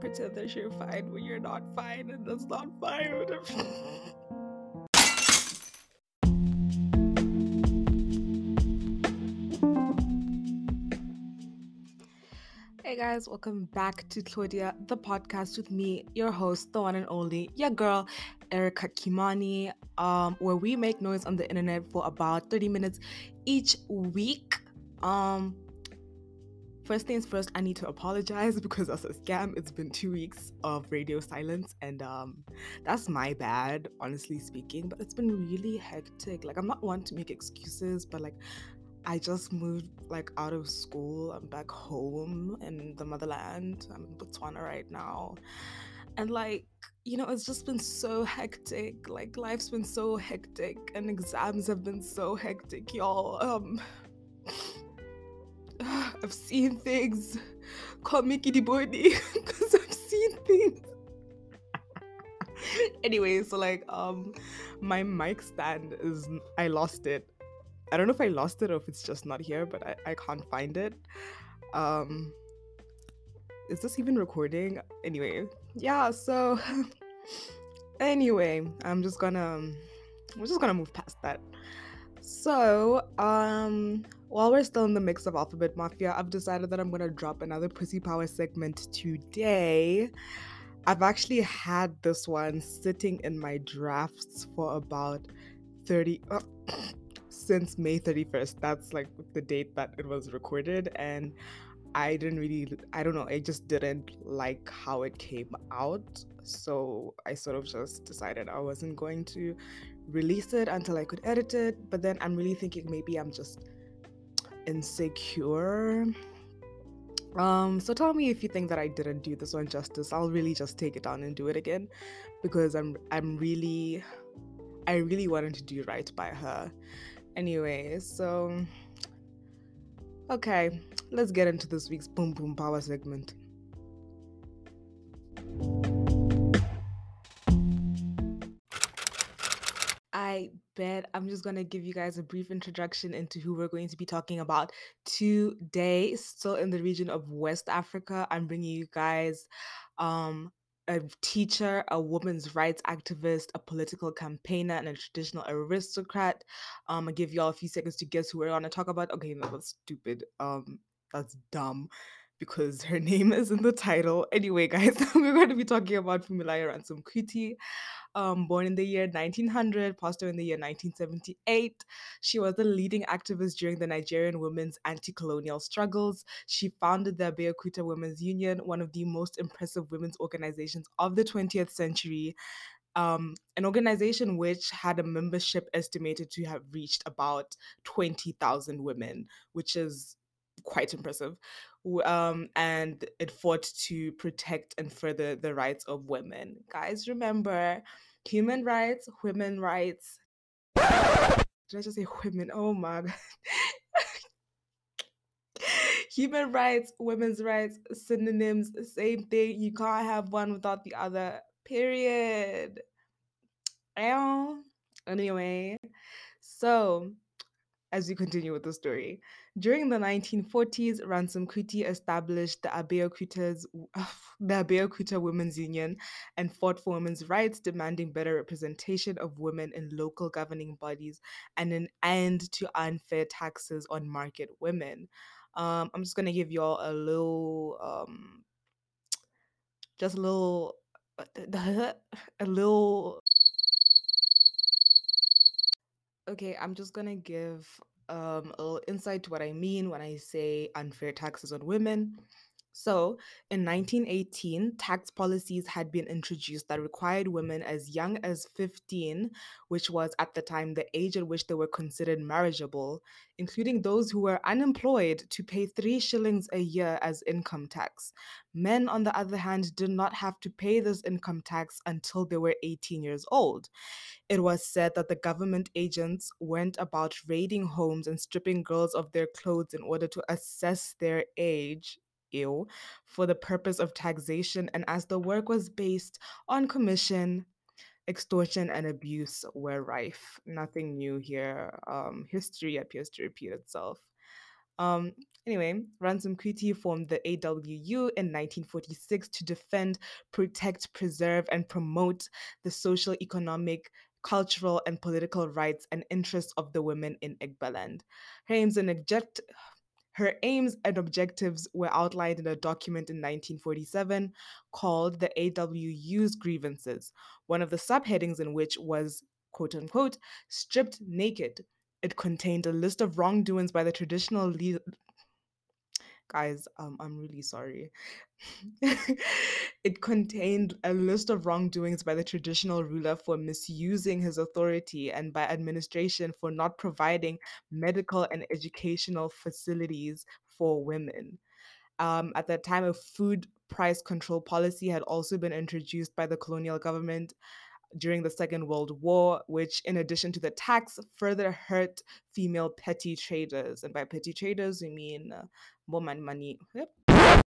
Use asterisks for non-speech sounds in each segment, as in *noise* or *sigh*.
pretend that you're fine when you're not fine, and that's not fine. Hey guys, welcome back to Claudia, the podcast with me, your host, the one and only, your girl, Erika Kimani, um, where we make noise on the internet for about 30 minutes each week. Um, first things first, I need to apologize *laughs* because that's a scam. It's been two weeks of radio silence, and um, that's my bad, honestly speaking. But it's been really hectic. Like, I'm not one to make excuses, but like, I just moved like out of school. I'm back home in the motherland. I'm in Botswana right now. And like, you know, it's just been so hectic. Like life's been so hectic and exams have been so hectic, y'all. Um I've seen things. Call me Kitty Body *laughs* because I've seen things. *laughs* anyway, so like um my mic stand is I lost it. I don't know if I lost it or if it's just not here, but I, I can't find it. Um is this even recording? Anyway, yeah, so *laughs* anyway, I'm just gonna we're just gonna move past that. So, um, while we're still in the mix of Alphabet Mafia, I've decided that I'm gonna drop another Pussy Power segment today. I've actually had this one sitting in my drafts for about 30 uh, *clears throat* since May 31st. That's like the date that it was recorded and I didn't really I don't know, I just didn't like how it came out. So I sort of just decided I wasn't going to release it until I could edit it. But then I'm really thinking maybe I'm just insecure. Um, so tell me if you think that I didn't do this one justice. I'll really just take it down and do it again because I'm I'm really I really wanted to do right by her. Anyway, so okay, let's get into this week's boom boom power segment. I bet I'm just going to give you guys a brief introduction into who we're going to be talking about today. Still in the region of West Africa, I'm bringing you guys um, a teacher, a women's rights activist, a political campaigner, and a traditional aristocrat. Um, I'll give y'all a few seconds to guess who we're going to talk about. Okay, no, that's stupid. Um, that's dumb because her *laughs* name is in the title. Anyway, guys, *laughs* we're going to be talking about Funmilayo Ransome Kuti um, born in the year 1900, passed away in the year 1978. She was a leading activist during the Nigerian women's anti colonial struggles. She founded the Abeokuta Women's Union, one of the most impressive women's organizations of the 20th century. Um, an organization which had a membership estimated to have reached about 20,000 women, which is quite impressive. Um, and it fought to protect and further the rights of women. Guys, remember human rights, women rights. *laughs* Did I just say women? Oh my god. *laughs* human rights, women's rights, synonyms, same thing. You can't have one without the other. Period. Anyway, so as we continue with the story. During the 1940s, Ransome Kuti established the Abeokutas, *sighs* the Abeokuta Women's Union and fought for women's rights, demanding better representation of women in local governing bodies and an end to unfair taxes on market women. Um, I'm just gonna give y'all a little, um, just a little, *laughs* a little Okay, I'm just gonna give um, a little insight to what I mean when I say unfair taxes on women. So, in 1918, tax policies had been introduced that required women as young as 15, which was at the time the age at which they were considered marriageable, including those who were unemployed, to pay three shillings a year as income tax. Men, on the other hand, did not have to pay this income tax until they were 18 years old. It was said that the government agents went about raiding homes and stripping girls of their clothes in order to assess their age ill for the purpose of taxation, and as the work was based on commission, extortion and abuse were rife. Nothing new here. Um, history appears to repeat itself. Um, anyway, Ransome Kuti formed the AWU in 1946 to defend, protect, preserve, and promote the social, economic, cultural, and political rights and interests of the women in Egbaland. Her aims and object- her aims and objectives were outlined in a document in 1947 called the AWU's Grievances, one of the subheadings in which was, quote unquote, stripped naked. It contained a list of wrongdoings by the traditional le- guys um, i'm really sorry. *laughs* It contained a list of wrongdoings by the traditional ruler for misusing his authority and by administration for not providing medical and educational facilities for women. Um, at that time a food price control policy had also been introduced by the colonial government during the Second World War, which, in addition to the tax, further hurt female petty traders. And by petty traders, we mean uh, woman money. Yep.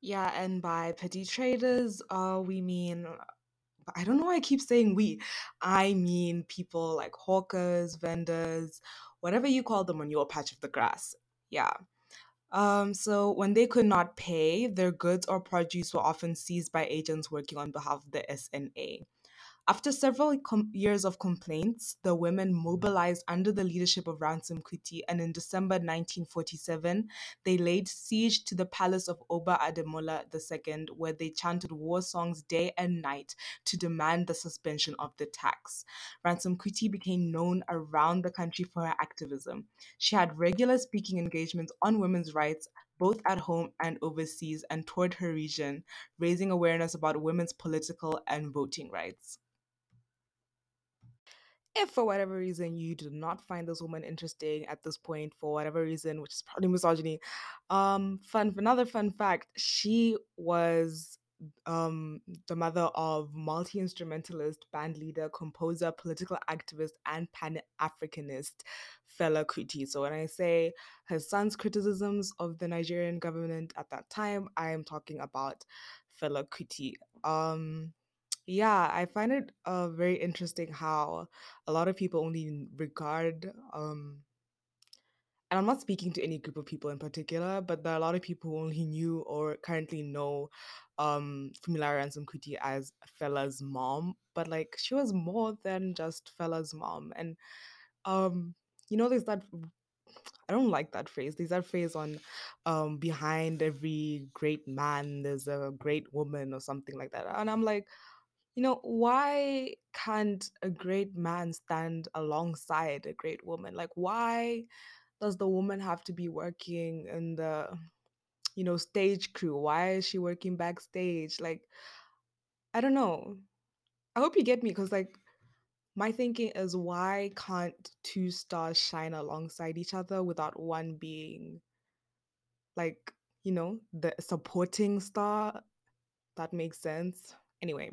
Yeah, and by petty traders, uh, we mean I don't know why I keep saying we. I mean people like hawkers, vendors, whatever you call them on your patch of the grass. Yeah. Um, so when they could not pay, their goods or produce were often seized by agents working on behalf of the SNA. After several com- years of complaints, the women mobilized under the leadership of Ransome Kuti, and in December 1947, they laid siege to the palace of Oba Ademola II, where they chanted war songs day and night to demand the suspension of the tax. Ransome Kuti became known around the country for her activism. She had regular speaking engagements on women's rights, both at home and overseas, and toured her region, raising awareness about women's political and voting rights if for whatever reason you do not find this woman interesting at this point for whatever reason which is probably *laughs* misogyny um fun for another fun fact she was um the mother of multi-instrumentalist band leader composer political activist and pan-africanist Fela Kuti. So when i say her son's criticisms of the nigerian government at that time i am talking about Fela Kuti. Um yeah, I find it uh, very interesting how a lot of people only regard, um, and I'm not speaking to any group of people in particular, but there are a lot of people who only knew or currently know um, Funmilayo Ransome Kuti as Fela's mom, but like she was more than just Fela's mom. And, um, you know, there's that. I don't like that phrase. There's that phrase on um, behind every great man, there's a great woman or something like that. And I'm like, you know, why can't a great man stand alongside a great woman? Like, why does the woman have to be working in the, you know, stage crew? Why is she working backstage? Like, I don't know. I hope you get me because, like, my thinking is why can't two stars shine alongside each other without one being, like, you know, the supporting star? That makes sense. Anyway,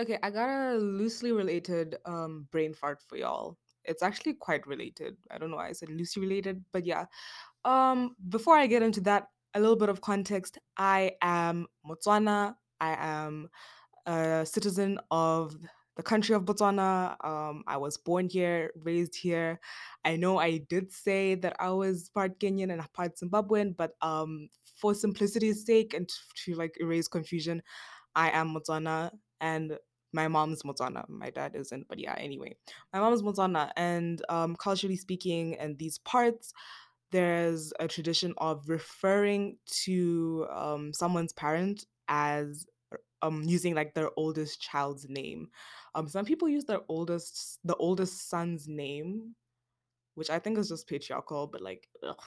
Okay, I got a loosely related um brain fart for y'all. It's actually quite related. I don't know why I said loosely related, but yeah. Um, before I get into that, a little bit of context. I am Botswana. I am a citizen of the country of Botswana. Um, I was born here, raised here. I know I did say that I was part Kenyan and part Zimbabwean, but um, for simplicity's sake and to, to like erase confusion, I am Botswana and my mom's Botswana. My dad isn't, but yeah, anyway. My mom's Botswana. And um, culturally speaking, in these parts, there's a tradition of referring to um, someone's parent as um using like their oldest child's name. Um, some people use their oldest the oldest son's name, which I think is just patriarchal, but like ugh.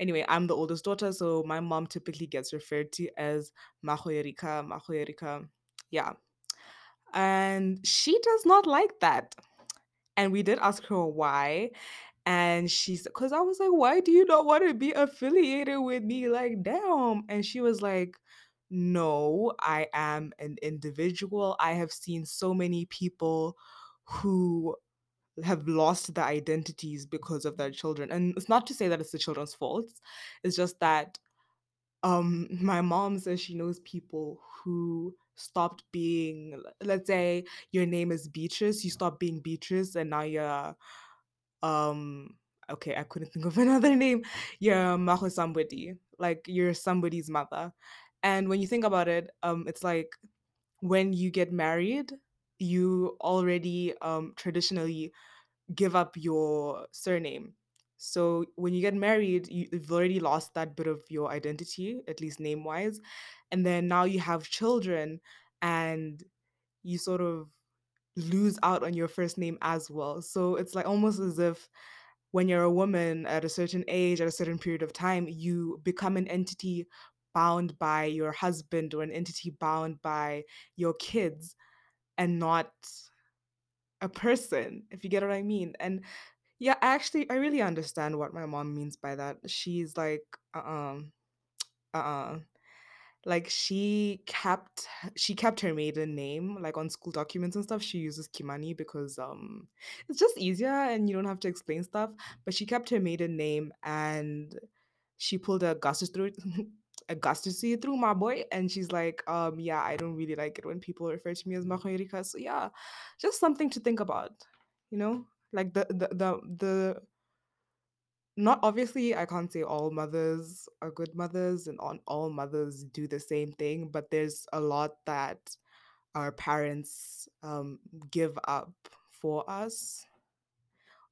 anyway, I'm the oldest daughter, so my mom typically gets referred to as Mahoyerika, Mahoyerika. Yeah, and she does not like that. And we did ask her why. And she's because I was like, why do you not want to be affiliated with me? Like, damn. And she was like, no, I am an individual. I have seen so many people who have lost their identities because of their children. And it's not to say that it's the children's fault. It's just that um my mom says she knows people who stopped being let's say your name is Beatrice, you stop being Beatrice and now you're um okay, I couldn't *laughs* think of another name. You're somebody, like you're somebody's mother. And when you think about it, um, it's like when you get married, you already um traditionally give up your surname. So when you get married, you- you've already lost that bit of your identity, at least name wise. And then now you have children and you sort of lose out on your first name as well. So it's like almost as if when you're a woman at a certain age, at a certain period of time, you become an entity bound by your husband or an entity bound by your kids and not a person, if you get what I mean. And yeah, actually, I really understand what my mom means by that. She's like, um uh. Like she kept she kept her maiden name, like on school documents and stuff. She uses Kimani because um it's just easier and you don't have to explain stuff. But she kept her maiden name and she pulled a Augustus through *laughs* Augustus through my boy, and she's like, um, yeah, I don't really like it when people refer to me as Mahoirika. So yeah, just something to think about, you know? Like the the the the not obviously I can't say all mothers are good mothers and on all mothers do the same thing, but there's a lot that our parents um give up for us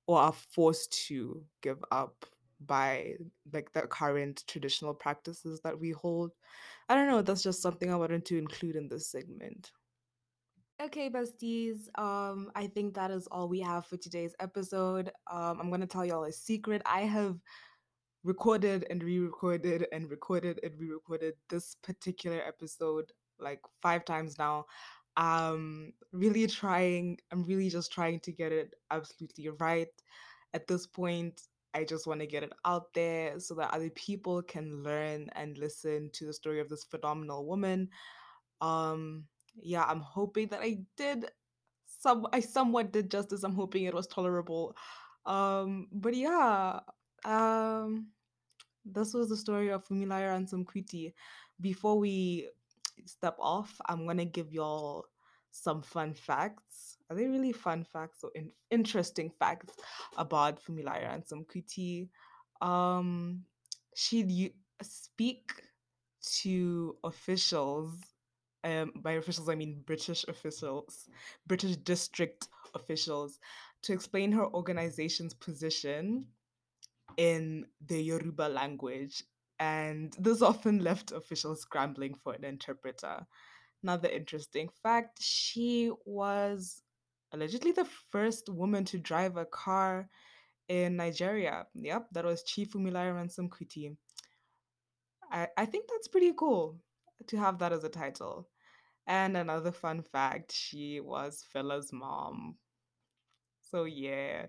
or are forced to give up by like the current traditional practices that we hold. I don't know, that's just something I wanted to include in this segment. Okay, besties. Um, I think that is all we have for today's episode. Um, I'm gonna tell y'all a secret. I have recorded and re-recorded and recorded and re-recorded this particular episode like five times now. Um, really trying. I'm really just trying to get it absolutely right. At this point, I just want to get it out there so that other people can learn and listen to the story of this phenomenal woman um, yeah, I'm hoping that I did some I somewhat did justice. I'm hoping it was tolerable. Um, but yeah, um, this was the story of Funmilayo Ransome Kuti. Before we step off, I'm gonna give y'all some fun facts. Are they really fun facts or in- interesting facts about Funmilayo Ransome Kuti? Um, she'd u- speak to officials um, by officials, I mean British officials, British district officials, to explain her organization's position in the Yoruba language. And this often left officials scrambling for an interpreter. Another interesting fact she was allegedly the first woman to drive a car in Nigeria. Yep, that was Chief Funmilayo Ransome Kuti. I, I think that's pretty cool to have that as a title. And another fun fact, she was Fela's mom. So yeah.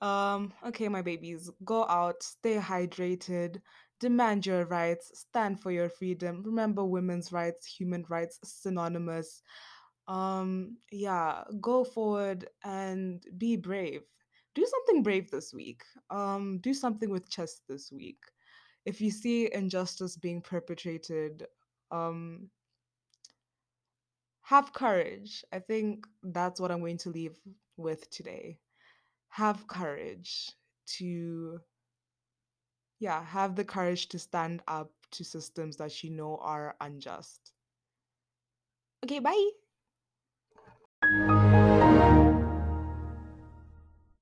Um, okay, my babies, go out, stay hydrated, demand your rights, stand for your freedom. Remember women's rights, human rights, synonymous. Um, yeah, go forward and be brave. Do something brave this week. Um, do something with chest this week. If you see injustice being perpetrated, um, have courage. I think that's what I'm going to leave with today. Have courage to, yeah, have the courage to stand up to systems that you know are unjust. Okay, bye.